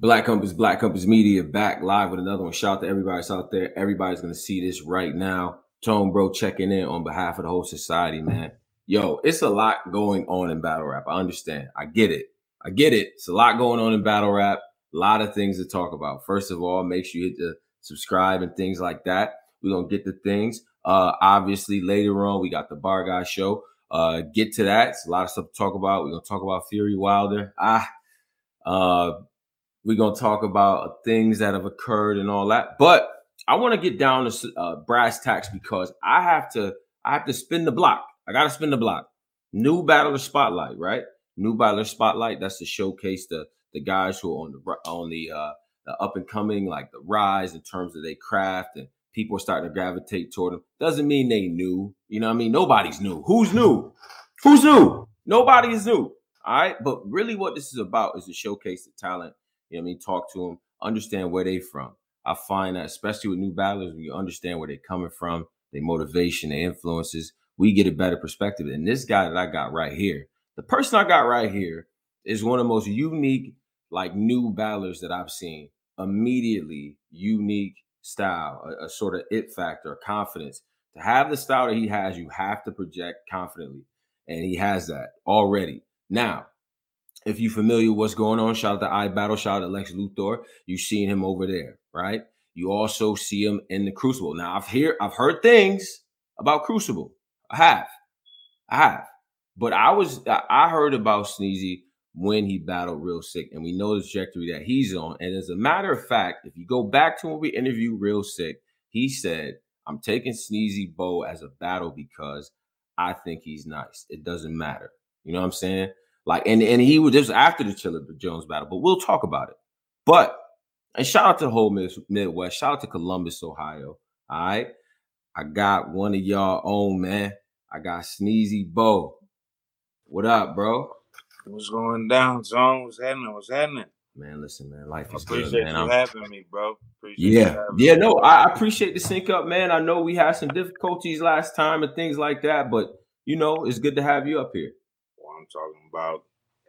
Black Compass, Black Compass Media back live with another one. Shout out to everybody out there. Everybody's gonna see this right now. Tone Bro checking in on behalf of the whole society, man. Yo, it's a lot going on in battle rap. I understand. I get it. I get it. It's a lot going on in battle rap. A lot of things to talk about. First of all, make sure you hit the subscribe and things like that. We're gonna get the things. Uh obviously later on, we got the Bar Guy show. Uh get to that. It's a lot of stuff to talk about. We're gonna talk about Fury Wilder. Ah uh we're going to talk about things that have occurred and all that. But I want to get down to uh, brass tacks because I have to I have to spin the block. I got to spin the block. New Battler Spotlight, right? New Battler Spotlight. That's to showcase the the guys who are on the on the uh, the up and coming, like the rise in terms of their craft, and people are starting to gravitate toward them. Doesn't mean they new. You know what I mean? Nobody's new. Who's new? Who's new? Nobody is new. All right. But really, what this is about is to showcase the talent you know what I mean? Talk to them, understand where they from. I find that especially with new battlers, when you understand where they're coming from, their motivation, their influences, we get a better perspective. And this guy that I got right here, the person I got right here is one of the most unique, like new battlers that I've seen. Immediately unique style, a, a sort of it factor, confidence. To have the style that he has, you have to project confidently. And he has that already. Now, if you're familiar with what's going on, shout out to iBattle, shout out to Lex Luthor. You've seen him over there, right? You also see him in the Crucible. Now I've hear I've heard things about Crucible. I have, I have, but I was I heard about Sneezy when he battled Real Sick, and we know the trajectory that he's on. And as a matter of fact, if you go back to when we interviewed Real Sick, he said, "I'm taking Sneezy Bo as a battle because I think he's nice. It doesn't matter." You know what I'm saying? Like, and and he was just after the Chilla Jones battle, but we'll talk about it. But and shout out to the whole Midwest. Shout out to Columbus, Ohio. All right. I got one of y'all own, man. I got Sneezy Bo. What up, bro? What's going down, Zone? What's happening? What's happening? Man, listen, man. Life is appreciate good, man. you I'm, having me, bro. Appreciate yeah, yeah. No, I appreciate the sync up, man. I know we had some difficulties last time and things like that, but you know, it's good to have you up here talking about.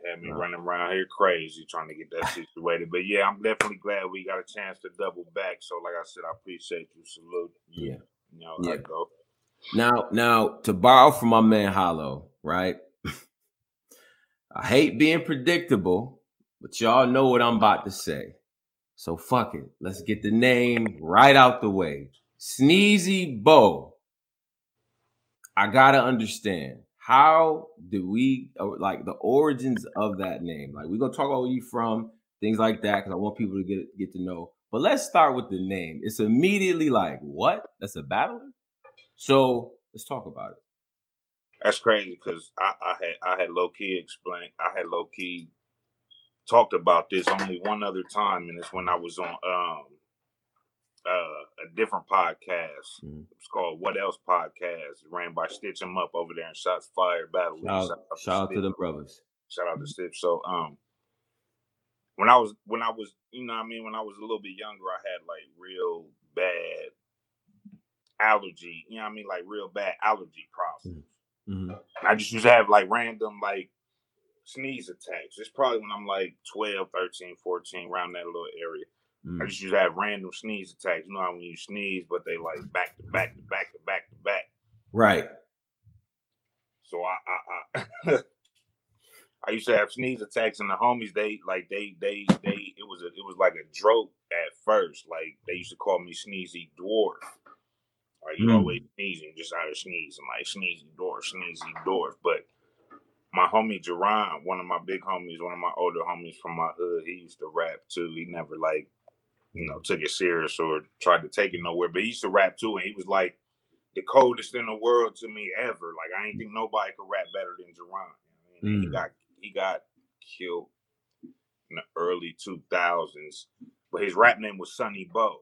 Had me running around here crazy trying to get that situated. But yeah, I'm definitely glad we got a chance to double back. So like I said, I appreciate you. Salute. Yeah. You know, yeah. go. Now, now to borrow from my man Hollow, right? I hate being predictable, but y'all know what I'm about to say. So fuck it. Let's get the name right out the way. Sneezy Bo. I gotta understand how do we uh, like the origins of that name? Like we're gonna talk about where you from, things like that, because I want people to get get to know. But let's start with the name. It's immediately like, what? That's a battler. So let's talk about it. That's crazy because I, I had I had low key explained. I had low key talked about this only one other time, and it's when I was on um uh, a different podcast. Mm. It's called What Else Podcast, ran by Stitch 'em Up over there in Shots Fire Battle. Shout, shout, out, shout out to the brothers. Shout out to Stitch. So um when I was when I was you know I mean when I was a little bit younger I had like real bad allergy, you know I mean like real bad allergy problems. Mm-hmm. I just used to have like random like sneeze attacks. It's probably when I'm like 12, 13, 14 around that little area. Mm. I just used to have random sneeze attacks. You know how when you sneeze, but they like back to back to back to back to back. Right. So I I I, I used to have sneeze attacks, and the homies they like they they they it was a, it was like a joke at first. Like they used to call me Sneezy Dwarf. Like you mm. always sneezing just out of sneezing, like Sneezy Dwarf, Sneezy Dwarf. But my homie Jerron, one of my big homies, one of my older homies from my hood, he used to rap too. He never like you know, took it serious or tried to take it nowhere. But he used to rap too, and he was like the coldest in the world to me ever. Like I ain't think nobody could rap better than Jerron. Mm. He got he got killed in the early two thousands, but his rap name was Sonny Bo.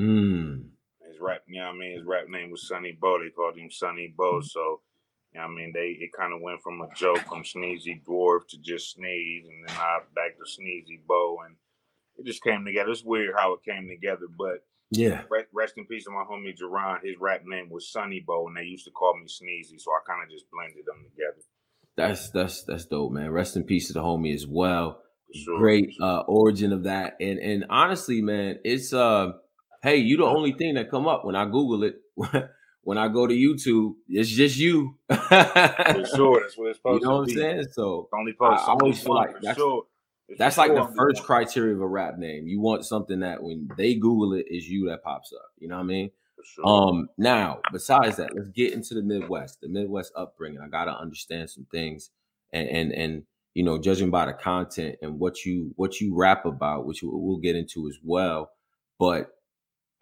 Mm. His rap, you know what I mean? His rap name was Sonny Bo. They called him Sonny Bo. So, you know what I mean? They it kind of went from a joke from Sneezy Dwarf to just Sneeze, and then I back to Sneezy Bo, and it just came together. It's weird how it came together, but yeah. Rest, rest in peace to my homie Jerron. His rap name was Sonny Bo, and they used to call me Sneezy, so I kind of just blended them together. That's that's that's dope, man. Rest in peace to the homie as well. sure. great uh origin of that. And and honestly, man, it's uh hey, you the only thing that come up when I Google it. when I go to YouTube, it's just you. For sure, that's what it's supposed to be. you know what I'm saying? So Only I post. always feel like that's- sure. It's that's like the first one, criteria of a rap name. You want something that when they Google it, is you that pops up. You know what I mean? sure. Um, now, besides that, let's get into the Midwest, the Midwest upbringing. I gotta understand some things, and and and you know, judging by the content and what you what you rap about, which we'll we'll get into as well. But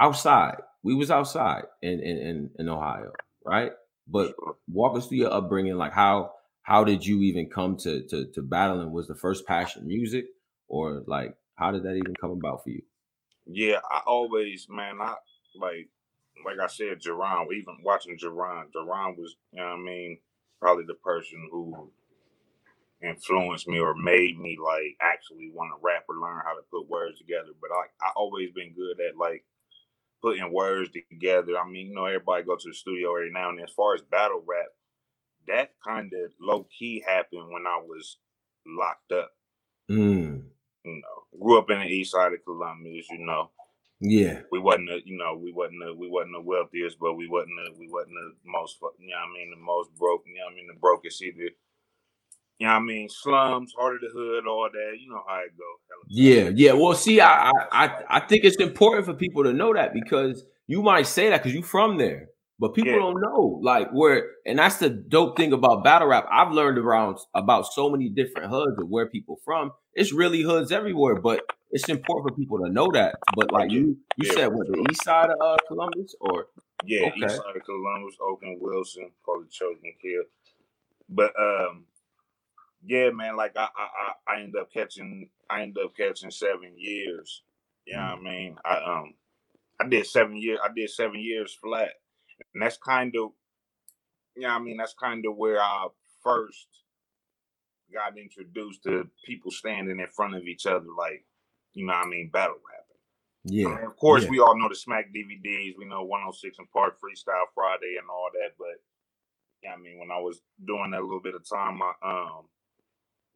outside, we was outside in in in, in Ohio, right? But Sure. walk us through your upbringing, like how how did you even come to to to battling? Was the first passion music, or like how did that even come about for you? Yeah, I always, man, I like, like I said, Jerron, even watching Jerron, Jerron was, you know what I mean, probably the person who influenced me or made me like actually want to rap or learn how to put words together. But I, I always been good at like putting words together. I mean, you know, everybody go to the studio every now and then. As far as battle rap, that kind of low key happened when I was locked up. Mm, You know, grew up in the east side of Columbus. You know, yeah, we wasn't the, you know we wasn't the, we wasn't the wealthiest, but we wasn't the, we wasn't the most you know what I mean the most broke. You know what I mean the brokest either. You know what I mean slums, heart of the hood, all that. You know how it go. Yeah, yeah. Well, see, I, I, I, I think it's important for people to know that because you might say that because you from there, but people Yeah. don't know like where. And that's the dope thing about battle rap. I've learned around about so many different hoods of where people from. It's really hoods everywhere, but it's important for people to know that. But like you, you Yeah, said, what the east side of uh, Columbus, or Yeah, Okay. east side of Columbus, Oakland, Wilson, call chosen kill. But um, yeah, man, like I I I I ended up catching I end up catching seven years. You know what I mean? I um I did seven years I did seven years flat. And that's kind of you know I mean, that's kind of where I first got introduced to people standing in front of each other like, you know what I mean, battle rapping. yeah, And of course, yeah. we all know the Smack DVDs. We know 106 and Park Freestyle Friday and all that. But yeah, I mean, when I was doing that little bit of time, I, um,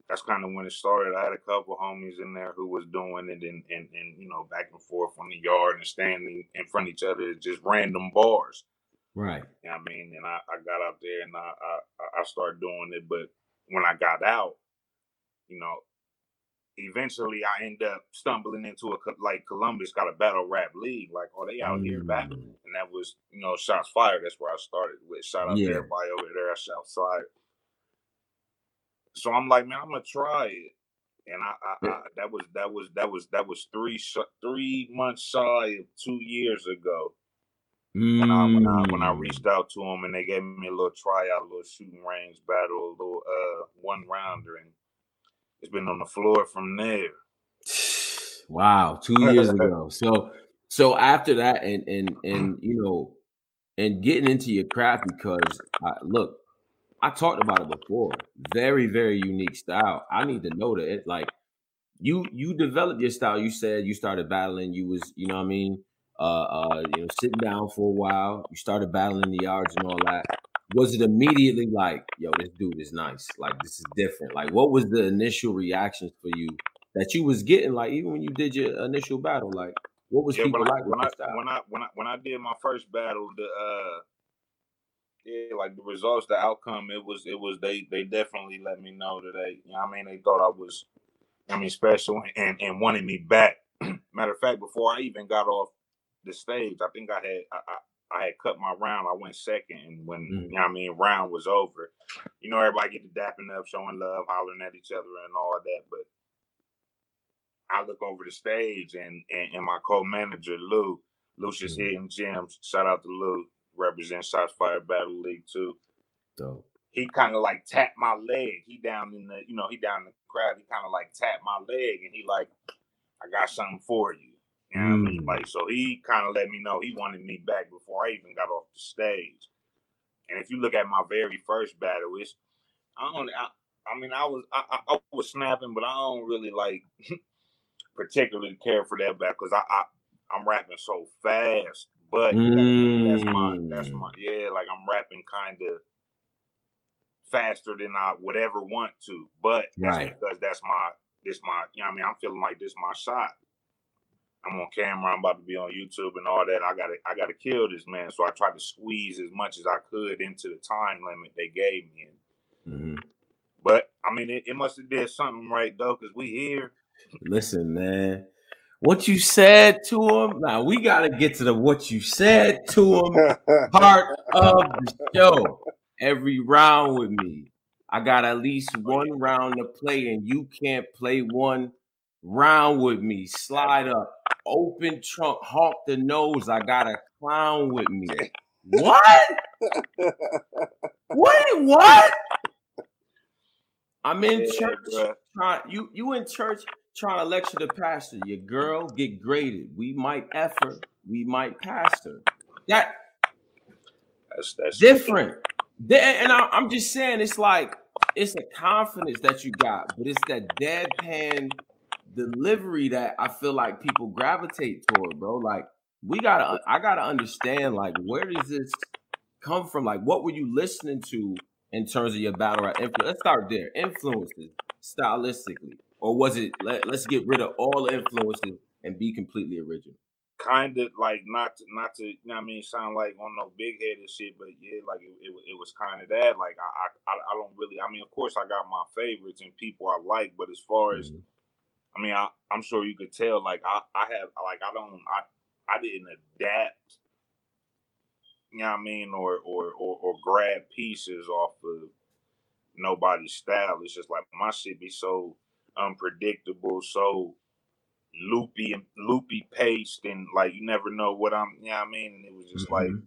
that's kind of when it started. I had a couple homies in there who was doing it, and and and you know, back and forth on the yard and standing in front of each other, just random bars. Right, You know I mean? And I, I got out there and I, I I started doing it. But when I got out, you know, eventually I end up stumbling into a like Columbus got a battle rap league. Like, oh, they out here battling, Mm, and that was you know shots fired. That's where I started with. Shout out to everybody over there. Shots fired. So I'm like, man, I'm gonna try it. And I, I, I that was that was that was that was three three months shy of two years ago when I when I when I Mm. reached out to them and they gave me a little tryout, a little shooting range battle, a little uh one rounder, and it's been on the floor from there. Wow, two years ago. So so after that, and and and you know, and getting into your craft because I, look, I talked about it before. Very very unique style. I need to know that it like you you developed your style. You said you started battling. You was you know what I mean. Uh, uh, you know, sitting down for a while. You started battling the yards and all that. Was it immediately like, yo, this dude is nice. Like this is different. Like, what was the initial reactions for you that you was getting? Like, even when you did your initial battle, like, what was Yeah, people when like with when I when I when I when I did my first battle, the uh yeah, like the results, the outcome, it was it was they they definitely let me know that they you know what I mean they thought I was I mean special and and wanted me back. Matter of fact, before I even got off the stage, I think I had I, I I had cut my round. I went second, and when Mhm. you know what I mean round was over, you know everybody get to dapping up, showing love, hollering at each other, and all that. But I look over the stage, and and, and my co-manager Lou, Lucius Mhm. Hidden Gems, shout out to Lou, represents Shots Fire Battle League too. Dope. He kind of like tapped my leg. He down in the, you know, he down in the crowd. He kind of like tapped my leg, and he like, I got something for you. You know what I mean? Mm. Like, so he kind of let me know he wanted me back before I even got off the stage. And if you look at my very first battle, it's I don't. I, I mean, I was I, I, was snapping, but I don't really like particularly care for that battle because I, I I'm rapping so fast. But that's my that's Mm. my yeah. Like I'm rapping kind of faster than I would ever want to, but that's Right. because that's my this my, you know, I mean, I'm feeling like this my shot. I'm on camera. I'm about to be on YouTube and all that. I gotta, I gotta kill this man. So I tried to squeeze as much as I could into the time limit they gave me. Mm-hmm. But I mean, it, it must have did something right though, because we here. Listen, man. What you said to him. Now we gotta get to the what you said to him part of the show. Every round with me. I got at least one round to play, and you can't play one round with me. Slide up, open trunk, honk the nose. I got a clown with me. What? Wait, what? I'm in yeah, church. Trying, you you in church trying to lecture the pastor. Your girl get graded. We might effort. We might pastor. That that's that's different. And I, I'm just saying, it's like it's a confidence that you got, but it's that deadpan delivery that I feel like people gravitate toward, bro. Like we gotta, I gotta understand, like where does this come from? Like what were you listening to in terms of your battle rap influence? Let's start there. Influences stylistically, or was it? Let, let's get rid of all influences and be completely original kind of like not to not to you know I mean sound like on no big headed shit, but yeah, like it, it, it was kind of that. Like I, I I don't really. I mean, of course, I got my favorites and people I like, but as far as mm-hmm. I mean, I, I'm sure you could tell. Like I I have like I don't I I didn't adapt. You know what I mean, or or or, or grab pieces off of nobody's style. It's just like my shit be so unpredictable, so loopy and loopy paced and like you never know what I'm you know what I mean? And it was just mm-hmm. like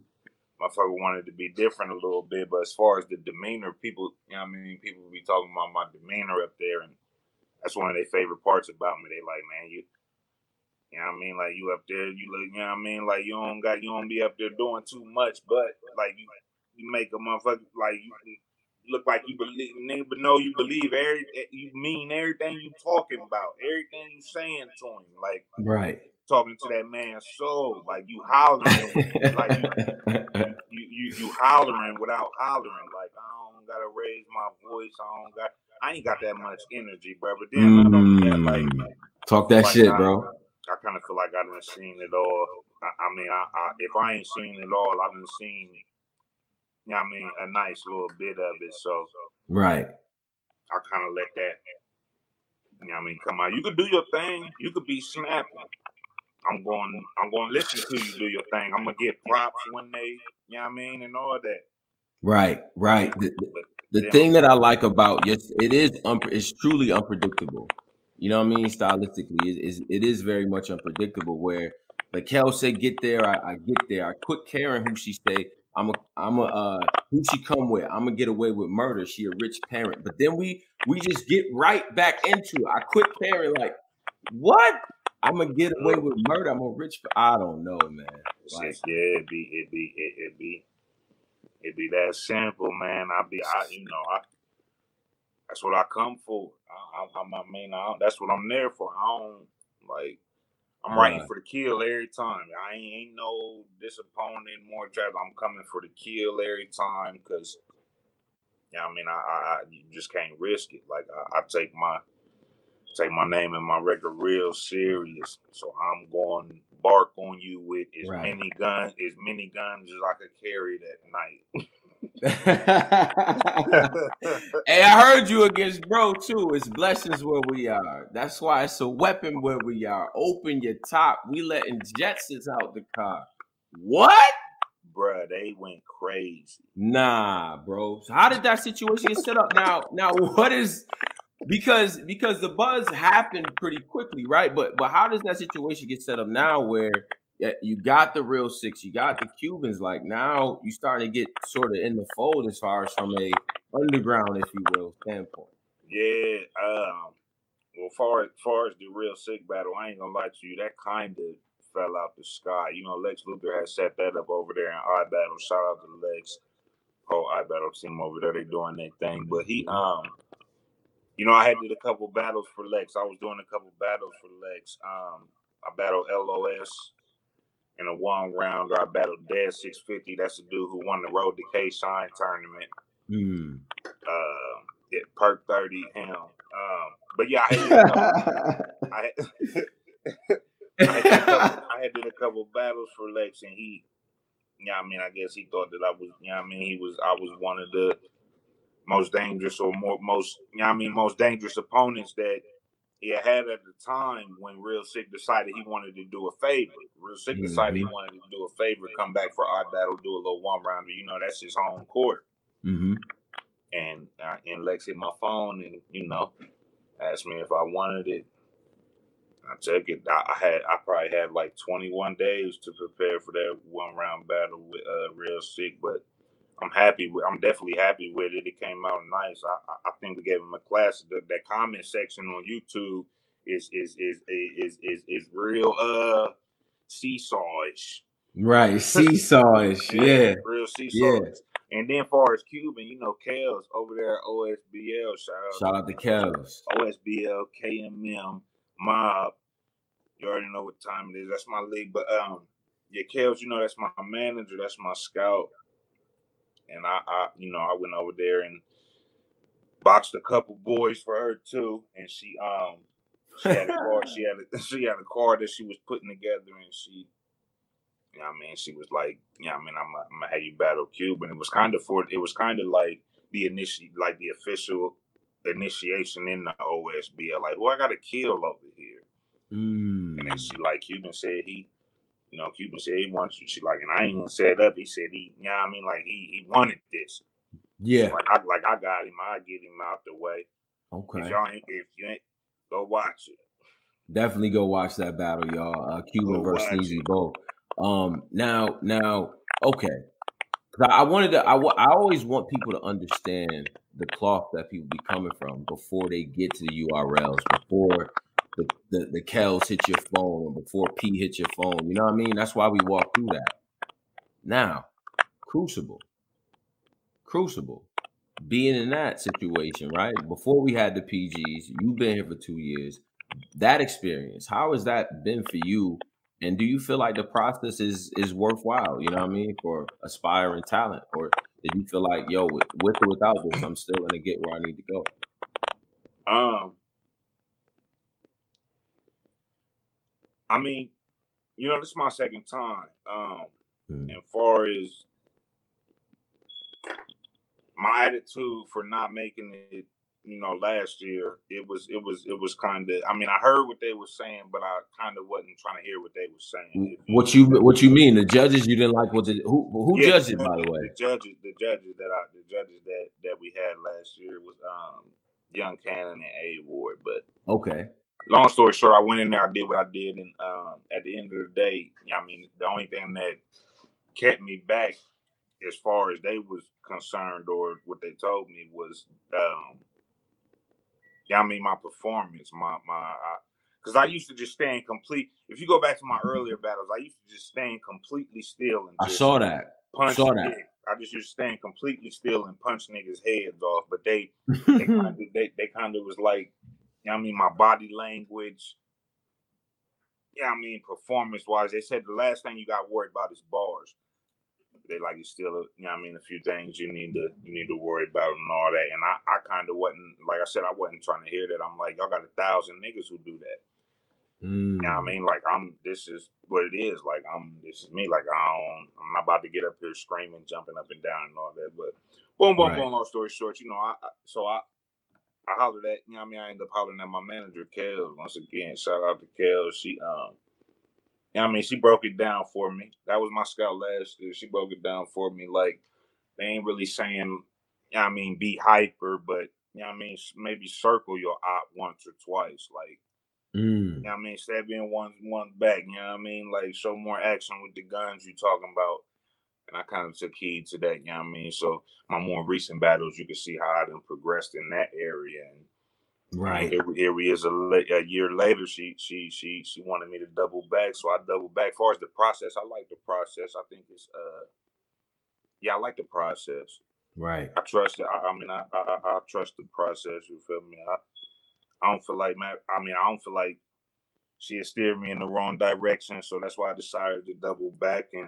motherfucker wanted to be different a little bit. But as far as the demeanor, people you know what I mean, people be talking about my demeanor up there and that's one of their favorite parts about me. They like, man, you you know what I mean? Like you up there, you look, you know what I mean? Like you don't got you don't be up there doing too much, but like you you make a motherfucker like you look like you believe, but no, you believe every, eh, you mean everything you talking about, everything you saying to him, like right, talking to that man soul, like you hollering, like you, you, you, you hollering without hollering, like I don't gotta raise my voice, I don't got, I ain't got that much energy, bro. But then mm, I don't yeah, like mm. talk that like shit, I, bro. I kind of feel like I done seen it all. I, I mean, I, I, if I ain't seen it all, I've been seen you know I mean, a nice little bit of it. So right, I kind of let that, you know I mean, come on. You could do your thing. You could be snapping. I'm going. I'm going to listen to you do your thing. I'm gonna get props when they, you know I mean, and all that. Right, right. The, the, the thing that I like about yes, it is un, it's truly unpredictable. You know what I mean? Stylistically, it is it is very much unpredictable. Where like Kel said, get there, I, I get there. I quit caring who she say. I'm a I'm a uh who she come with. I'm gonna get away with murder. She a rich parent. But then we we just get right back into it. I quit caring like what? I'm gonna get away with murder. I'm a rich I don't know, man. Like, yeah, it be it be it, it be it be that simple, man. I be I you know I that's what I come for. I, I, I mean I, that's what I'm there for. I don't like I'm writing for the kill every time. I ain't, ain't no disappointed more trap. I'm coming for the kill every time because, yeah, I mean, I, I, you just can't risk it. Like I, I, take my take my name and my record real serious. So I'm going bark on you with as right. many guns as many guns as I could carry that night. hey, I heard you against bro too. It's blessings where we are. That's why it's a weapon where we are. Open your top. We letting Jetsons out the car. What? Bruh, they went crazy. Nah, bro. So how did that situation get set up? Now, now what is because because the buzz happened pretty quickly, right? But but how does that situation get set up now where you got the Real Sick, you got the Cubans. Like now, you starting to get sort of in the fold as far as from a underground, if you will, standpoint. Yeah. Um. Well, far as far as the real sick battle, I ain't gonna lie to you. That kind of fell out the sky. You know, Lex Luthor has set that up over there in I Battle. Shout out to Lex, whole I Battle team over there. They doing their thing. But he, um, you know, I had did a couple battles for Lex. I was doing a couple battles for Lex. Um, I battled LOS in a one rounder. I battled Dead 650. That's the dude who won the Road to K Shine tournament. Mm. Uh, Yeah, perk thirty him. Um, but yeah, I had, I, had, I, had couple, I had did a couple battles for Lex, and he, yeah, I mean, I guess he thought that I was, yeah, I mean, he was, I was one of the most dangerous or more most, yeah, I mean, most dangerous opponents that he had at the time when Real Sick decided he wanted to do a favor. Real Sick mm-hmm. decided he wanted to do a favor, come back for our battle, do a little one rounder. You know, that's his home court. Mm-hmm. And uh, and Lex hit my phone and you know asked me if I wanted it. I took it. I, had I probably had like 21 days to prepare for that one round battle with uh, Real Sick, but I'm happy. With, I'm definitely happy with it. It came out nice. I, I think we gave him a class. The, that comment section on YouTube is is is is is is, real uh seesawish. Right, seesawish. yeah, yeah, real seesawish. Yeah. And then far as Cuban, you know, Kels over there at OSBL. Shout out, shout out to Kels. OSBL, KMM, Mob. You already know what time it is. That's my league. But um, yeah, Kels, you know, that's my manager. That's my scout and I, I, you know, I went over there and boxed a couple boys for her too, and she, um, she had a car, she had a, she had a car that she was putting together, and she, you know, I mean, she was like, yeah, you know, I mean, I'm, I'm gonna have you battle Cuban. It was kind of for, it was kind of like the initial, like the official initiation in the OSBL. Like, well, I got a kill over here, mm. and then she like Cuban said he you know, Cuban said he wants you. She like, and I ain't gonna set up. He said he, you know I mean? Like he he wanted this. Yeah. Like I like I got him. I get him out the way. Okay. If y'all ain't, if you ain't, go watch it. Definitely go watch that battle, y'all. Uh, Cuban go versus Sneezy Bo. Um, now, now, okay. I wanted to. I, I always want people to understand the cloth that people be coming from before they get to the URLs, before the, the, the Kels hit your phone before P hit your phone. You know what I mean? That's why we walk through that. Now, Crucible. Crucible. Being in that situation, right? Before we had the PGs, you've been here for two years. That experience, how has that been for you? And do you feel like the process is is worthwhile? You know what I mean for aspiring talent, or did you feel like, yo, with, with or without this, I'm still gonna get where I need to go? Um, I mean, you know, this is my second time. Um, mm. and far as my attitude for not making it, you know, last year, it was, it was, it was kind of. I mean, I heard what they were saying, but I kind of wasn't trying to hear what they were saying. What you, what you mean? The judges you didn't like? Was it who? Who yeah, judged it? By the way, the judges, the judges that I, the judges that that we had last year was um Young Cannon and A Ward, but okay long story short, I went in there, I did what I did, and um, at the end of the day, I mean, the only thing that kept me back, as far as they was concerned, or what they told me was, um, yeah, I mean, my performance, my my, because I, I, used to just stand complete. If you go back to my earlier battles, I used to just stand completely still and I saw that. Punch saw that. I just used to stand completely still and punch niggas' heads off. But they, they kind of, they, they kind of was like, you know I mean, my body language. Yeah, I mean, performance wise, they said the last thing you got worried about is bars. They like it's still, a, you know, I mean, a few things you need to you need to worry about and all that. And I, I kind of wasn't, like I said, I wasn't trying to hear that. I'm like, y'all got a thousand niggas who do that. Mm. You know I mean? Like I'm this is what it is. Like I'm this is me. Like I don't I'm not about to get up here screaming, jumping up and down and all that. But boom, boom, right. boom, long story short, you know, I, I so I I hollered at, you know what I mean? I ended up hollering at my manager, Kel. Once again, shout out to Kel. She, um, you know I mean? She broke it down for me. That was my scout last year. She broke it down for me. Like, they ain't really saying, you know I mean, be hyper, but, you know I mean? Maybe circle your op once or twice. Like, mm. you know I mean? Stab in one, one back, you know what I mean? Like, show more action with the guns you talking about and I kind of took heed to that. You know what I mean? So my more recent battles, you can see how I done progressed in that area. And right here, here he is a, a, year later. She she she she wanted me to double back, so I double back. As far as the process, I like the process. I think it's uh yeah, I like the process. Right. I trust it. I, I mean, I, I I trust the process. You feel me? I I don't feel like man. I mean, I don't feel like she had steered me in the wrong direction, so that's why I decided to double back and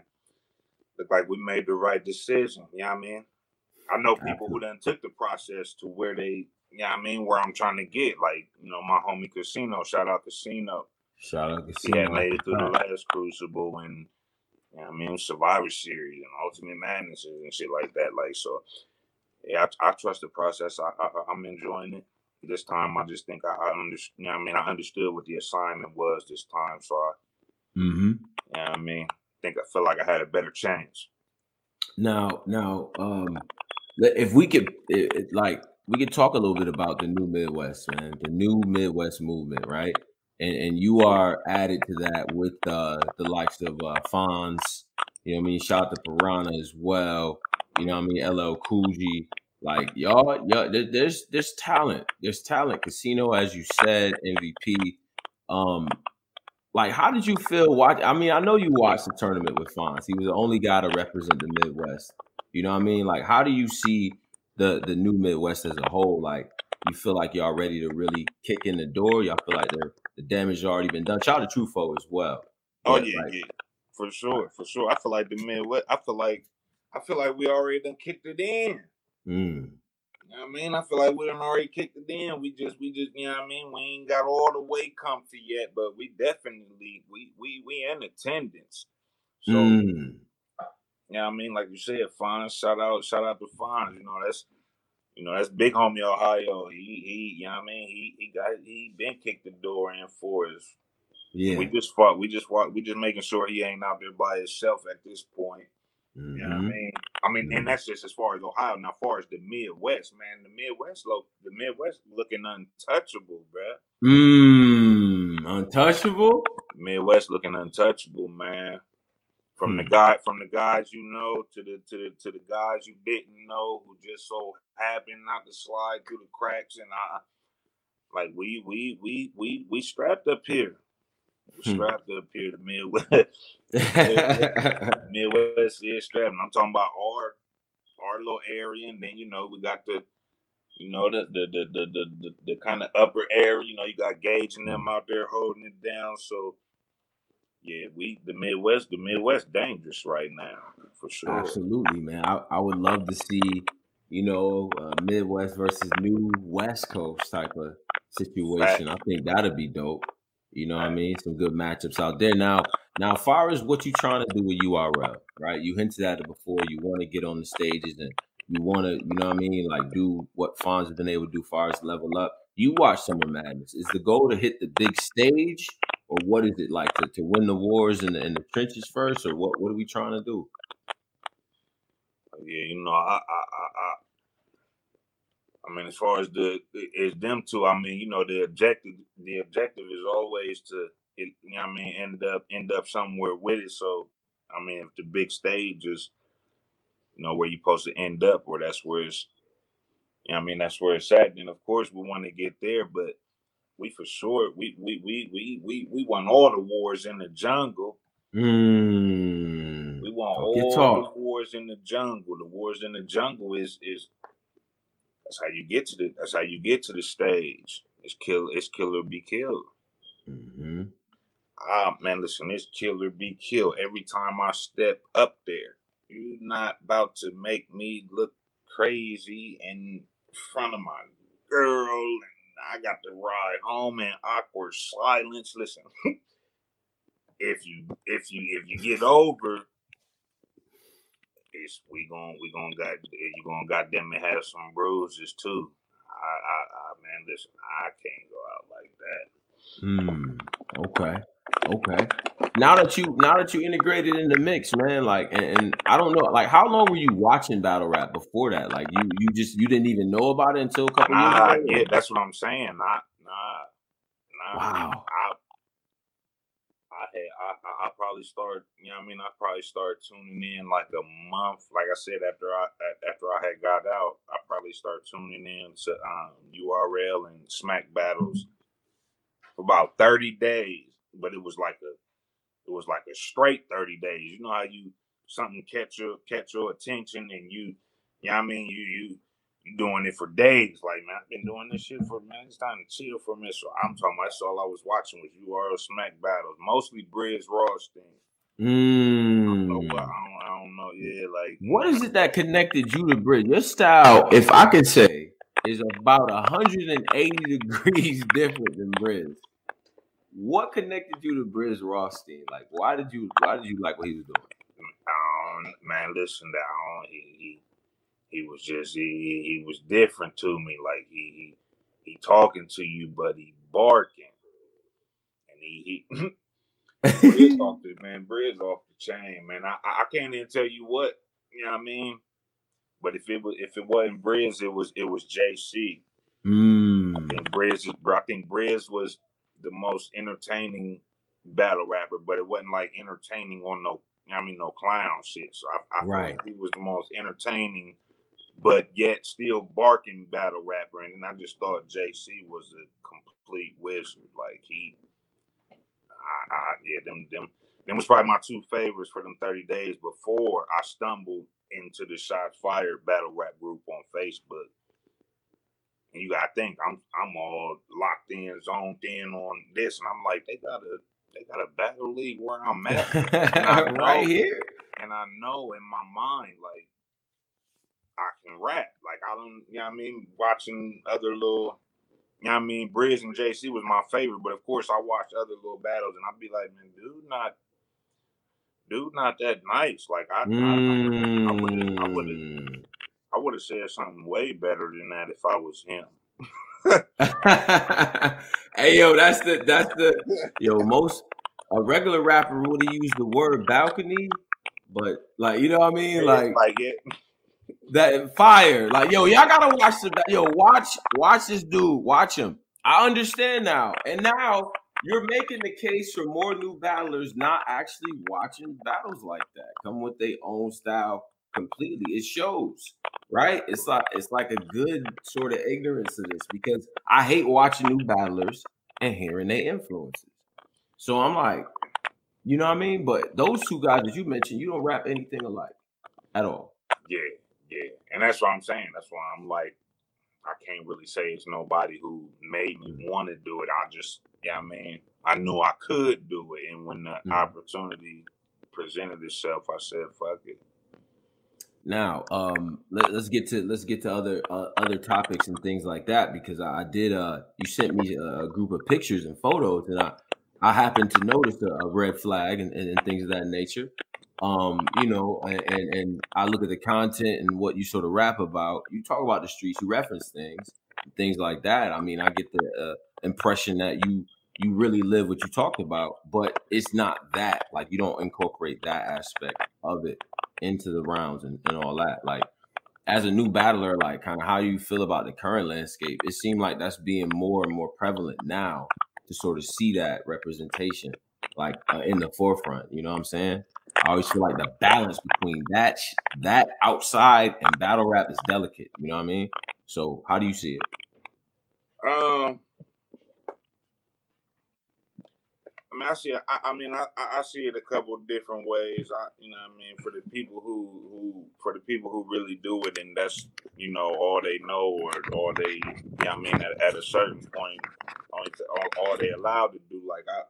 look like we made the right decision. You know what I mean? I know people who done took the process to where they, yeah, I mean, where I'm trying to get. Like, you know, my homie Casino, shout out Casino. Shout out Casino. He had made it through the last Crucible and, you know, I mean, Survivor Series and Ultimate Madness and shit like that. Like, so, yeah, I, I trust the process. I, I, am enjoying it. This time, I just think I, I understand. You know I mean, I understood what the assignment was this time. So, I, mm-hmm. you know I mean, think I feel like I had a better chance. Now, now, um, if we could, it, it, like, we could talk a little bit about the new Midwest, man, the new Midwest movement, right? And and you are added to that with uh, the likes of uh, Fonz, you know what I mean? Shout out to Piranha as well. You know what I mean? LL Cool. Like y'all, y'all, there's there's talent. There's talent. Casino, as you said, MVP. Um, like how did you feel watch? I mean, I know you watched the tournament with Fonz. He was the only guy to represent the Midwest. You know what I mean? Like, how do you see the the new Midwest as a whole? Like, you feel like y'all ready to really kick in the door? Y'all feel like the damage has already been done. Shout out to Trufo as well. Oh but, yeah, like, yeah, for sure, for sure. I feel like the Midwest. I feel like I feel like we already done kicked it in. Mm. I mean, I feel like we done already kicked it in. We just, we just, you know what I mean. We ain't got all the way comfy yet, but we definitely, we, we, we in attendance. So mm. You know what I mean? Like you said, Fonz, shout out, shout out to Fonz. You know, that's you know, that's big homie Ohio. He he, you know what I mean? He he got he been kicked the door in for us. Yeah. We just fought, we just fought, we just making sure he ain't out there by himself at this point. Mm-hmm. You know what I mm-hmm. mean? I mean, mm-hmm. and that's just as far as Ohio. Now, as far as the Midwest, man, the Midwest look, the Midwest looking untouchable, bruh. Mmm, untouchable. Midwest looking untouchable, man. From the hmm. guy, from the guys you know to the to the to the guys you didn't know who just so happened not to slide through the cracks and I like we we we we we strapped up here. Hmm. strapped up here the Midwest. Midwest is strapped. I'm talking about our our little area, and then you know we got the you know the the the the the, the, the kind of upper area. You know you got Gage and them out there holding it down. So yeah, we the Midwest, the Midwest dangerous right now for sure. Absolutely, man. I, I would love to see, you know, uh, Midwest versus new West Coast type of situation. I think that'd be dope. You know what I mean? Some good matchups out there. Now, now, as far as what you trying to do with URL, right? You hinted at it before. You want to get on the stages and you want to, you know what I mean? Like do what Fonz have been able to do, far as level up. You watch Summer Madness. Is the goal to hit the big stage, or what is it like to, to win the wars in the, the trenches first, or what? What are we trying to do? Yeah, you know, I, I, I, I mean, as far as the is them two, I mean, you know, the objective, the objective is always to, you know, I mean, end up end up somewhere with it. So, I mean, if the big stage is, you know, where you're supposed to end up, or that's where it's, you know, I mean, that's where it's at. Then of course we want to get there, but we for sure we we we we we we won all the wars in the jungle. Mm. We won all the wars in the jungle. The wars in the jungle is is that's how you get to the that's how you get to the stage. It's kill it's kill or be killed. Mm-hmm. Ah man, listen, it's kill or be killed every time I step up there. You're not about to make me look crazy in front of my girl I got to ride home in awkward silence. Listen, if you if you if you get over, it's we going we gonna got you gonna goddamn it have some bruises too. I, I, I man, listen, I can't go out like that. Hmm. Okay. Okay. Now that you now that you integrated in the mix, man, like and, and, I don't know, like how long were you watching battle rap before that? Like you you just you didn't even know about it until a couple nah, years ago? Yeah, that's what I'm saying. Not nah, nah. Wow. Had I, I, I probably start you know I mean I probably started tuning in like a month like I said after I after I had got out I probably start tuning in to um, URL and smack battles for about 30 days but it was like a it was like a straight 30 days. You know how you something catch your catch your attention and you you know I mean you you you doing it for days. Like man, I've been doing this shit for man. It's time to chill for me. So I'm talking about that's all I was watching was URL Smack battles, mostly Briz Rawsteen. Mm. I, don't know, I, don't, I don't know. Yeah, like what is it that connected you to Briz? Your style, if I could say, is about 180 degrees different than Briz. What connected you to Briz Rawsteen? Like, why did you why did you like what he was doing? Um, man, listen, down. He, he he was just he he was different to me. Like he he, he talking to you, but he barking, and he he. Briz off the man, Briz off the chain, man. I I can't even tell you what you know what I mean. But if it was if it wasn't Briz, it was it was JC. Mm. I think Briz I think Briz was the most entertaining battle rapper, but it wasn't like entertaining on no I mean no clown shit. So I, I right. he was the most entertaining, but yet still barking battle rapper. And I just thought JC was a complete wizard. Like he, I, I yeah, them them them was probably my two favorites for them thirty days before I stumbled into the Shots Fired battle rap group on Facebook. And you gotta think I'm I'm all locked in, zoned in on this, and I'm like, they got a they got a battle league where I'm at, right here, and I know in my mind like I can rap. Like I don't, you know what I mean? Watching other little, you know what I mean? Briz and JC was my favorite, but of course I watched other little battles, and I'd be like, man, dude, not dude not that nice. Like I, mm. I, I would have, I would have said something way better than that if I was him. hey yo, that's the that's the yo most a regular rapper would have used the word balcony, but like you know what I mean, like like it. That fire, like yo, y'all gotta watch the yo watch watch this dude, watch him. I understand now, and now you're making the case for more new battlers not actually watching battles like that. Come with their own style completely. It shows, right? It's like it's like a good sort of ignorance of this because I hate watching new battlers and hearing their influences. So I'm like, you know what I mean? But those two guys that you mentioned, you don't rap anything alike at all. Yeah, yeah. And that's what I'm saying. That's why I'm like, I can't really say it's nobody who made me want to do it. I just, yeah, I mean, I knew I could do it, and when the mm-hmm. opportunity presented itself, I said, "Fuck it." Now, um, let, us get to let's get to other uh, other topics and things like that because I, I did. Uh, you sent me a, a, group of pictures and photos, and I I happened to notice a, a red flag and, and, and, things of that nature. Um, you know, and, and I look at the content and what you sort of rap about. You talk about the streets, you reference things, things like that. I mean, I get the uh, impression that you you really live what you talked about, but it's not that. Like you don't incorporate that aspect of it into the rounds and, and all that. Like as a new battler, like kind of how you feel about the current landscape, it seemed like that's being more and more prevalent now to sort of see that representation like uh, in the forefront. You know what I'm saying? I always feel like the balance between that that outside and battle rap is delicate. You know what I mean? So how do you see it? Um, I mean, I see. I, I mean, I, I see it a couple different ways. I, you know, I mean, for the people who, who, for the people who really do it, and that's, you know, all they know, or, or they, you know, I mean, at, at a certain point, all, all they allowed to do. Like, I,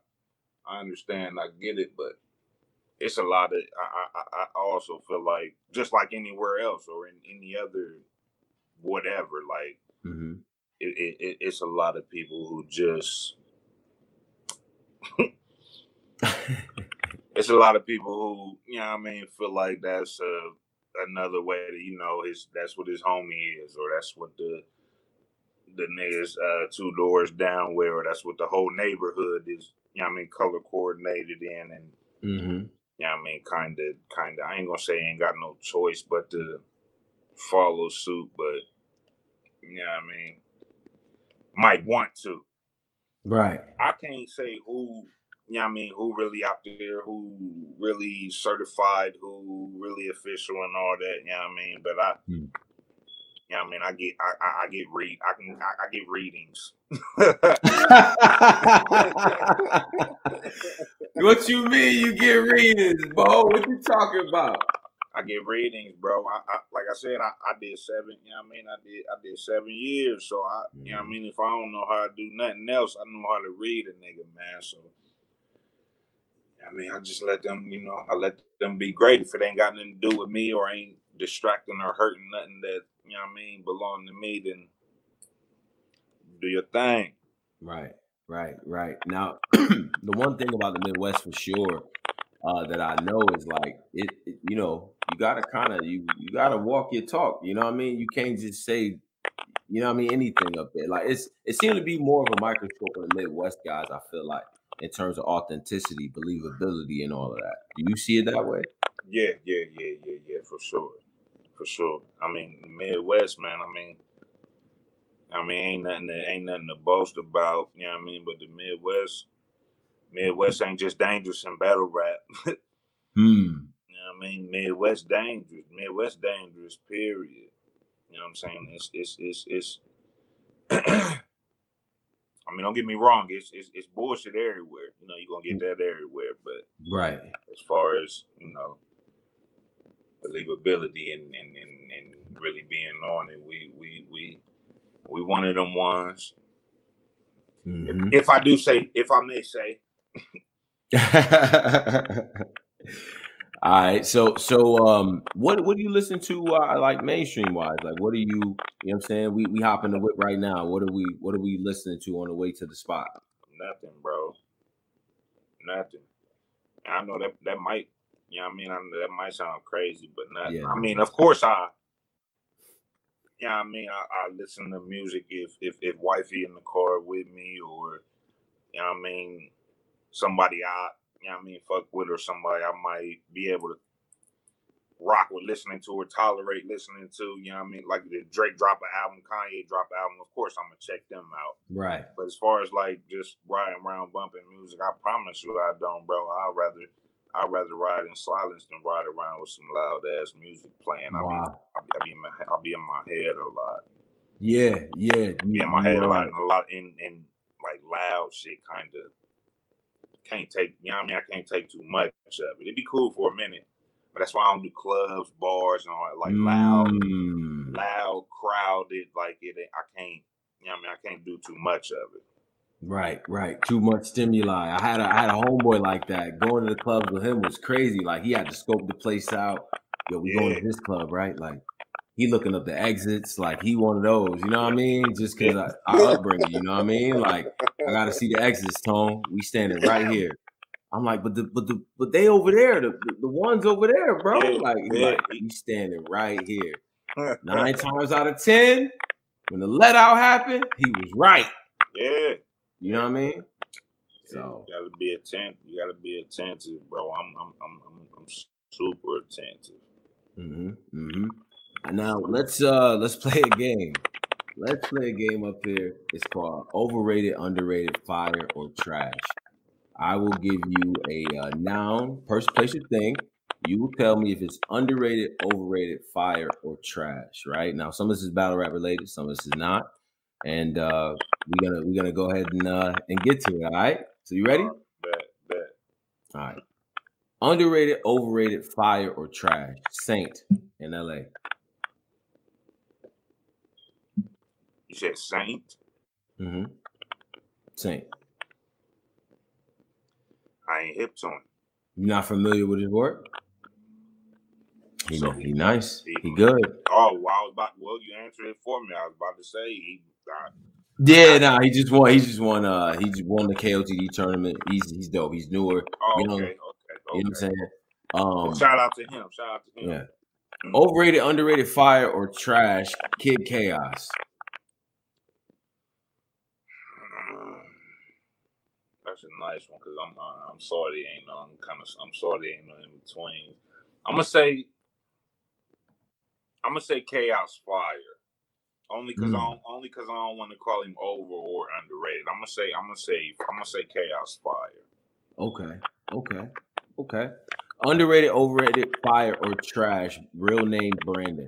I understand, I get it, but it's a lot of. I, I, I also feel like, just like anywhere else, or in any other, whatever, like, mm-hmm. it, it, it's a lot of people who just it's a lot of people who, you know, I mean, feel like that's uh, another way to, you know, his that's what his homie is, or that's what the the niggas uh, two doors down where, or that's what the whole neighborhood is. You know, I mean, color coordinated in, and mm-hmm. you know, I mean, kind of, kind of. I ain't gonna say ain't got no choice but to follow suit, but you know, I mean, might want to. Right. I can't say who, you know I mean, who really out there, who really certified, who really official and all that, you know what I mean? But I, hmm. You know I mean? I get, I, I, I get read, I can, I, I get readings. what you mean you get readings, Bo? What you talking about? I get readings, bro. I, I like I said, I, I did seven. You know what I mean? I did I did seven years. So I, mm-hmm. you know what I mm-hmm. mean. If I don't know how to do nothing else, I know how to read a nigga, man. So I mean, I just let them, you know, I let them be great. If it ain't got nothing to do with me or ain't distracting or hurting nothing that, you know what I mean, belong to me, then do your thing. Right, right, right. Now, the one thing about the Midwest for sure uh, that I know is like it, it you know, you gotta kind of you you gotta walk your talk. You know what I mean? You can't just say, you know what I mean, anything up there. Like it's it seemed to be more of a microscope of the Midwest guys. I feel like in terms of authenticity, believability, and all of that. Do you see it that way? Yeah, yeah, yeah, yeah, yeah, for sure, for sure. I mean, Midwest, man. I mean, I mean, ain't nothing, to, ain't nothing to boast about. You know what I mean? But the Midwest, Midwest ain't just dangerous in battle rap. Hmm. You know what I mean? Midwest dangerous. Midwest dangerous, period. You know what I'm saying? It's it's it's it's I mean, don't get me wrong, it's it's, it's bullshit everywhere. You know, you're gonna get that everywhere. But Right. as far as, you know, believability and and, and, and really being on it, we we we we one of them ones. Mhm. If I do say, if I may say, All right. So so um what what do you listen to uh, like mainstream wise? Like what are you you know what I'm saying? We we hop in the whip right now. What are we what are we listening to on the way to the spot? nothing, bro. Nothing. I know that that might, you know what I mean? I that might sound crazy, but nothing. Yeah. I mean, of course I yeah, I mean, I, I listen to music if if if wifey in the car with me, or you know, I mean, somebody I you know, I mean, fuck with, or somebody I might be able to rock with listening to or tolerate listening to. You know, I mean, like the Drake drop an album, Kanye drop an album. Of course, I'm gonna check them out. Right. But as far as like just riding around bumping music, I promise you, I don't, bro. I'd rather I'd rather ride in silence than ride around with some loud ass music playing. I mean, Wow. I'll, I'll be in my I'll be in my head a lot. Yeah, yeah. Be in my head a lot, and a lot in in like loud shit. Kind of can't take. You know what I mean? I can't take too much of it. It'd be cool for a minute, but that's why I don't do clubs, bars, and all that. Like loud, Mm. loud, crowded. Like it. I can't. You know what I mean? I can't do too much of it. Right, right. Too much stimuli. I had a I had a homeboy like that. Going to the clubs with him was crazy. Like he had to scope the place out. Yo, we going to this club, right? Like he looking up the exits. Like he one of those. You know what I mean? Just because Yeah. our upbringing. You know what I mean? Like I gotta see the exits, Tone. We standing right here. I'm like, but the but the but they over there, the the, ones over there, bro. Yeah, Like, yeah. like we standing right here. Nine times out of ten, when the let out happened, he was right. yeah. You know what I mean? So you gotta be attentive. You gotta be attentive, bro. I'm I'm I'm I'm, I'm super attentive. Mm-hmm. Mm-hmm. And now let's uh let's play a game. Let's play a game up here. It's called overrated, underrated, fire, or trash. I will give you a uh, noun, person, place, or thing. You will tell me if it's underrated, overrated, fire, or trash. Right now, some of this is battle rap related, some of this is not, and uh, we're gonna we're gonna go ahead and uh, and get to it. All right. So you ready? Bet, bet. All right. Underrated, overrated, fire, or trash. Saint in LA. You said Saint. Mm-hmm. Saint. I ain't hip to him. You not familiar with his work? He, So he nice. he- He good. Oh, well, I was about. Well, you answered it for me. I was about to say he. Yeah, nah, he just won. He just won. Uh, he just won the KOTD tournament. He's he's dope. He's newer. oh, You know- okay, okay, okay. You know what I'm saying? Well, Um, shout out to him. Shout out to him. yeah. Overrated, underrated, fire or trash. Kid Chaos. That's a nice one because I'm uh, I'm sorry ain't no I'm kind of I'm sorry ain't no in between. I'm gonna say I'm gonna say chaos fire. Only because I Mm. don't only because I don't want to call him over or underrated. I'm gonna say I'm gonna say I'm gonna say chaos fire. Okay. Okay. Okay. Underrated, overrated, fire or trash. Real name Brandon.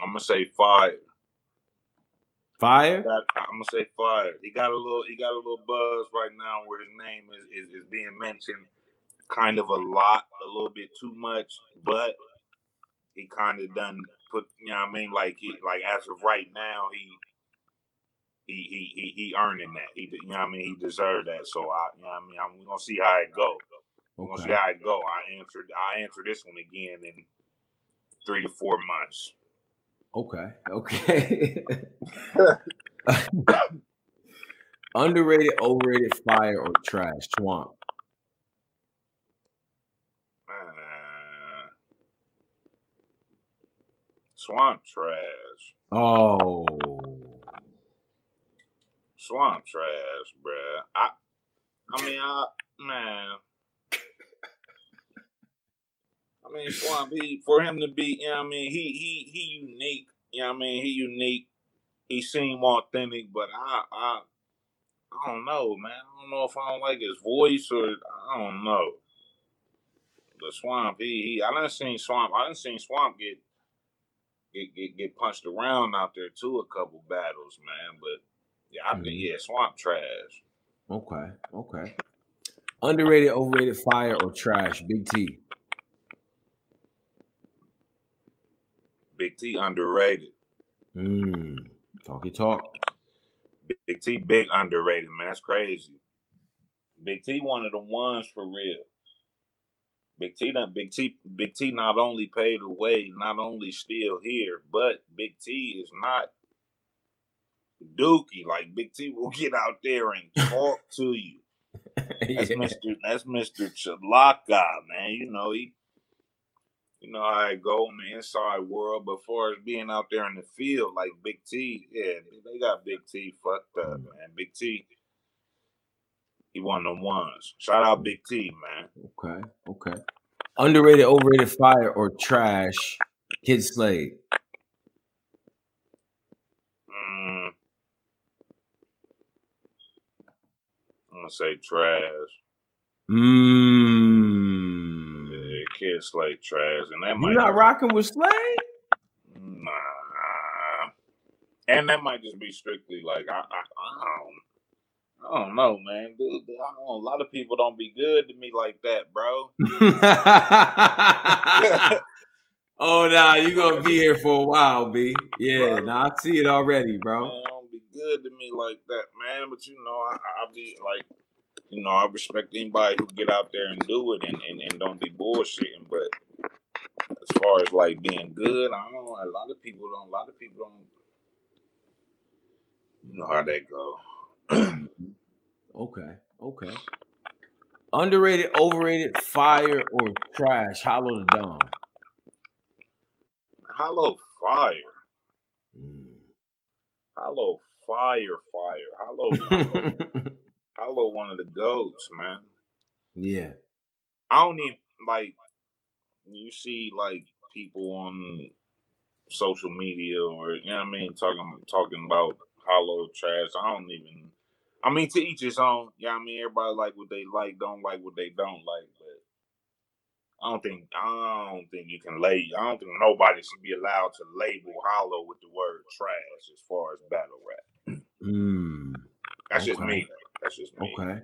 I'm gonna say fire. Fire. Got- I'm gonna say fire. He got a little he got a little buzz right now where his name is, is, is being mentioned kind of a lot, a little bit too much, but he kind of done put you know what I mean like he like as of right now he he he he, he earning that. He you know what I mean. He deserved that. So I you know what I mean. I'm, we're gonna see how it go. We're gonna see how it go. I answered I answer this one again in three to four months. Okay. Okay. Underrated, overrated, fire, or trash? Swamp. Uh, swamp trash. Oh. Swamp trash, bruh. I I mean I man. I mean Swamp he for him to be, you know what I mean, he he he unique. You know what I mean? He unique. He seemed authentic, but I I I don't know, man. I don't know if I don't like his voice or I don't know. The Swamp, he, he I done seen Swamp. I done seen Swamp get get get, get punched around out there too a couple battles, man. But yeah, I think Mhm. yeah, Swamp trash. Okay. Okay. Underrated, overrated, fire, or trash? Big T. Big T underrated. Mm. Talk your talk. Big T big underrated, man. That's crazy. Big T one of the ones for real. Big T done Big T Big T not only paid the way, not only still here, but Big T is not Dookie. Like Big T will get out there and talk to you. That's Yeah. Mr. That's Mr. Chalaka, man. You know, he you know how it go in the inside world, but far as being out there in the field, like Big T, yeah, they got Big T fucked up, mm. man. Big T, he one of them ones. Shout out Big T, man. Okay. Okay. Underrated, overrated, fire, or trash? Kid Slade. Mm. I'm gonna say trash. Mmm. Yeah, kids like trash, and that You might not rocking with Slade? Nah. And that might just be strictly like I I, I don't I don't know, man. Dude, I don't, a lot of people don't be good to me like that, bro. oh nah, you gonna be here for a while, B. Yeah, nah, I see it already, bro. Man, don't be good to me like that, man. But you know, I, I be like, you know, I respect anybody who get out there and do it and, and, and don't be bullshitting. But as far as like being good, I don't know. A lot of people don't. A lot of people don't. You know how that go. Okay, okay. Underrated, overrated, fire, or trash? Hollow Da Don. Hollow fire. Mm. Hollow fire, fire. Hollow, Hollow, Hollow, one of the goats, man. yeah. I don't even like. You see, like people on social media, or you know what I mean, talking talking about hollow trash. I don't even. I mean, to each his own. Yeah, I mean, everybody like what they like, don't like what they don't like, but. I don't think I don't think you can lay. I don't think nobody should be allowed to label hollow with the word trash as far as battle rap. Mm. That's just me. That's just me. Okay.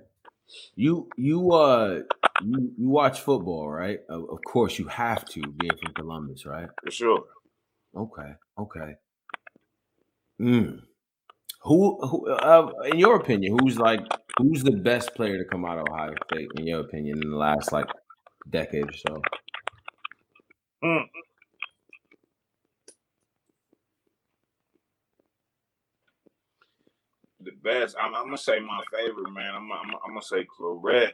You you uh you, you watch football, right? Of, of course you have to, being from Columbus, right? For sure. Okay. Okay. Mm. Who who uh, in your opinion, who's like who's the best player to come out of Ohio State in your opinion in the last like decade or so? Mm. The best. I'm, I'm gonna say my favorite man. I'm, I'm, I'm gonna say Clarett.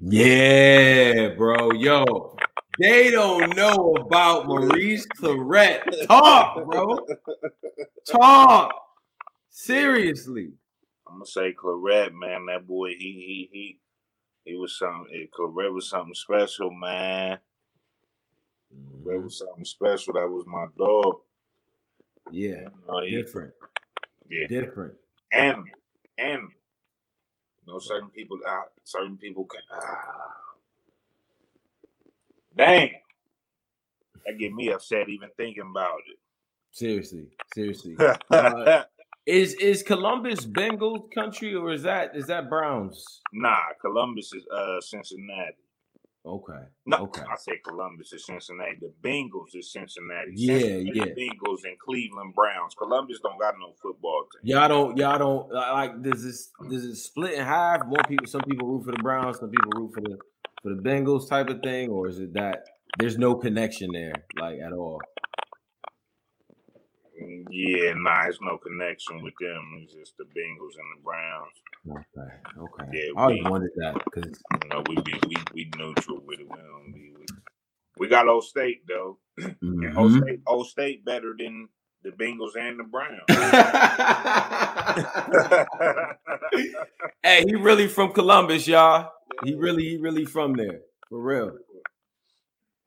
Yeah, bro. Yo, they don't know about Maurice Clarett. Talk, bro. Talk. Seriously. I'm gonna say Clarett, man. That boy, he he he he was something. eh, Clarett was something special, man. Clarett was something special. That was my dog. Yeah, he- different. yeah. Different. and and you know certain people uh, certain people can ah, dang that get me upset even thinking about it. Seriously. Seriously. Uh, Is is Columbus Bengals country or is that is that Browns? nah columbus is uh cincinnati Okay. No, okay. I say Columbus is Cincinnati. The Bengals is Cincinnati. Yeah, Cincinnati yeah. Bengals and Cleveland Browns. Columbus don't got no football team. Y'all don't, y'all don't like. Does this, does it split in half? More people, some people root for the Browns, some people root for the for the Bengals, type of thing, or is it that there's no connection there, like at all? Yeah, nah, it's no connection with them. It's just the Bengals and the Browns. Okay, okay. Yeah, I always we- wondered that because You know, we be we we neutral with it. We don't be. We, we got Old State though. And Old. State, Old State better than the Bengals and the Browns. hey, he really from Columbus, y'all. He really, he really from there, for real.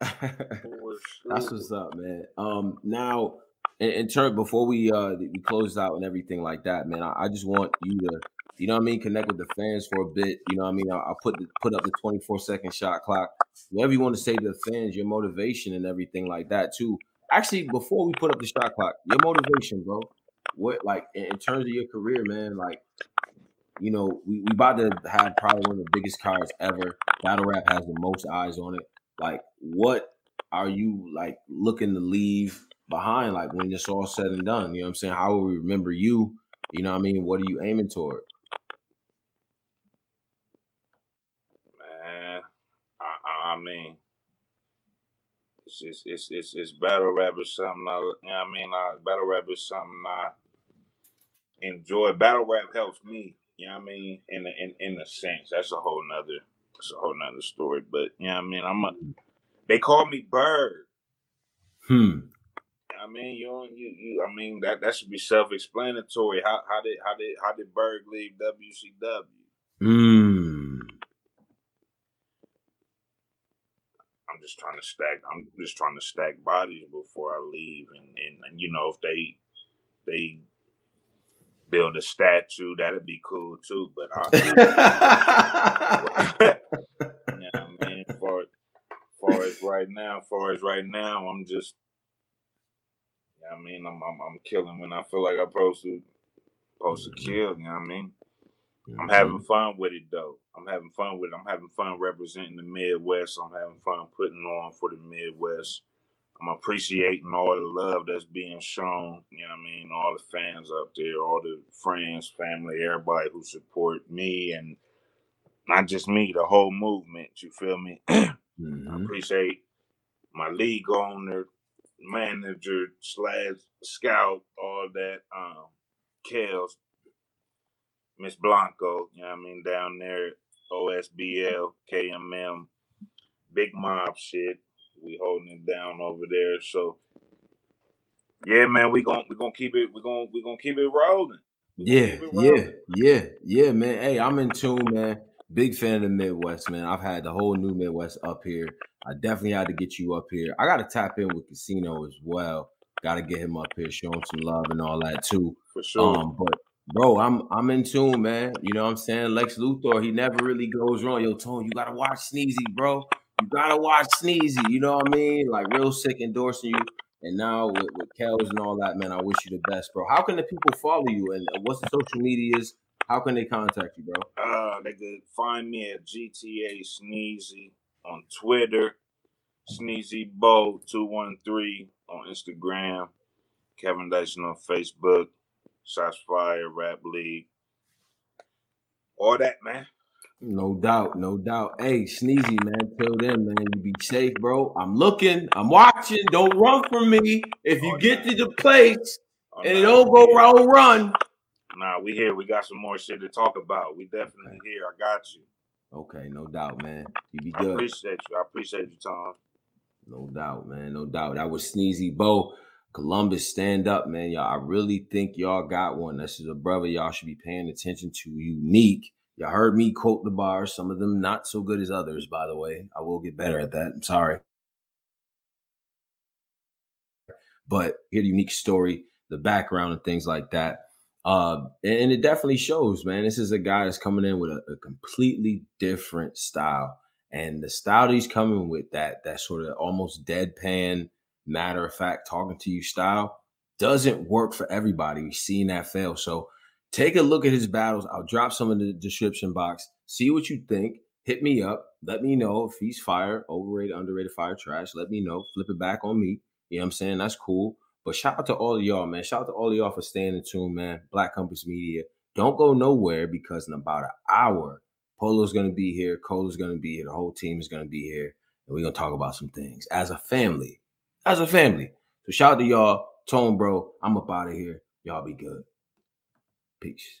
That's what's up, man. Um, now in, in turn, before we uh we close out and everything like that, man, I, I just want you to, you know what I mean, connect with the fans for a bit. You know what I mean? I'll, I'll put the, put up the 24 second shot clock. Whatever you want to say to the fans, your motivation and everything like that too. Actually, before we put up the shot clock, your motivation, bro. What like in, in terms of your career, man, like you know, we, we about to have probably one of the biggest cards ever. Battle rap has the most eyes on it. Like, what are you like looking to leave behind? Like when it's all said and done, you know what I'm saying? How will we remember you? You know what I mean? What are you aiming toward? Man, I, I, mean, it's just it's it's it's battle rap is something I you know what I mean. I, battle rap is something I enjoy. Battle rap helps me. You know what I mean? In a, in in a sense, that's a whole nother that's a whole nother story. But you know what I mean? I'm a they call me Bird. Hmm. I mean, you don't- you you. I mean that that should be self explanatory. How how did how did how did Berg leave WCW? Hmm. I'm just trying to stack. I'm just trying to stack bodies before I leave, and and, and you know if they they build a statue, that'd be cool too. But I, you know what I mean, far far as right now, far as right now, I'm just. You know what I mean, I'm, I'm I'm killing when I feel like I'm supposed to supposed to kill. You know what I mean? I'm having fun with it though. I'm having fun with it. I'm having fun representing the Midwest. I'm having fun putting on for the Midwest. I'm appreciating all the love that's being shown. You know what I mean? All the fans up there, all the friends, family, everybody who support me and not just me, the whole movement. You feel me? I Mhm. appreciate my league owner, manager, slash scout, all that. Um, Kels, Miss Blanco, you know what I mean, down there, OSBL, KMM, big mob shit. We holding it down over there. So yeah, man, we gonna we gonna keep it we gonna we gonna keep it rolling. Yeah, keep it yeah, yeah, yeah, man. Hey, I'm in tune, man. Big fan of the Midwest, man. I've had the whole new Midwest up here. I definitely had to get you up here. I got to tap in with Casino as well. Got to get him up here, show him some love and all that too. For sure. Um, but bro, I'm I'm in tune, man. You know what I'm saying? Lex Luthor, he never really goes wrong. Yo, Tone, you gotta watch Sneezy, bro. You gotta watch Sneezy. You know what I mean? Like Real Sick endorsing you. And now with, with Kels and all that, man, I wish you the best, bro. How can the people follow you and what's the social medias? How can they contact you, bro? Uh, they could find me at GTA Sneezy on Twitter, Sneezy Bo two one three on Instagram, Kevin Dyson on Facebook, Shots Fire Rap League, all that man. No doubt, no doubt. Hey, Sneezy, man. Till then, man, you be safe, bro. I'm looking, I'm watching. Don't run from me. If you get to the place Oh, and it don't go wrong, run. Nah, we here. We got some more shit to talk about. We definitely here. I got you. Okay, no doubt, man. You be good. I appreciate you. I appreciate you, Tom. No doubt, man. No doubt. That was Sneezy Bo. Columbus, stand up, man. Y'all, I really think y'all got one. This is a brother y'all should be paying attention to. Unique. Y'all heard me quote the bars. Some of them not so good as others, by the way. I will get better at that. I'm sorry. But hear the unique story, the background, and things like that. Uh, and, it definitely shows, man. This is a guy that's coming in with a, a completely different style and the style he's coming with that that sort of almost deadpan matter of fact talking to you style doesn't work for everybody we've seen that fail so take a look at his battles i'll drop some in the description box see what you think hit me up. Let me know if he's fire, overrated, underrated, fire, trash. Let me know. Flip it back on me. You know what I'm saying? That's cool. But shout out to all of y'all, man. Shout out to all of y'all for staying in tune, man. Black Compass Media. Don't go nowhere because in about an hour, Polo's gonna be here, Cola's gonna be here, the whole team is gonna be here, and we're gonna talk about some things as a family. As a family. So shout out to y'all. Tone, bro. I'm up out of here. Y'all be good. Peace.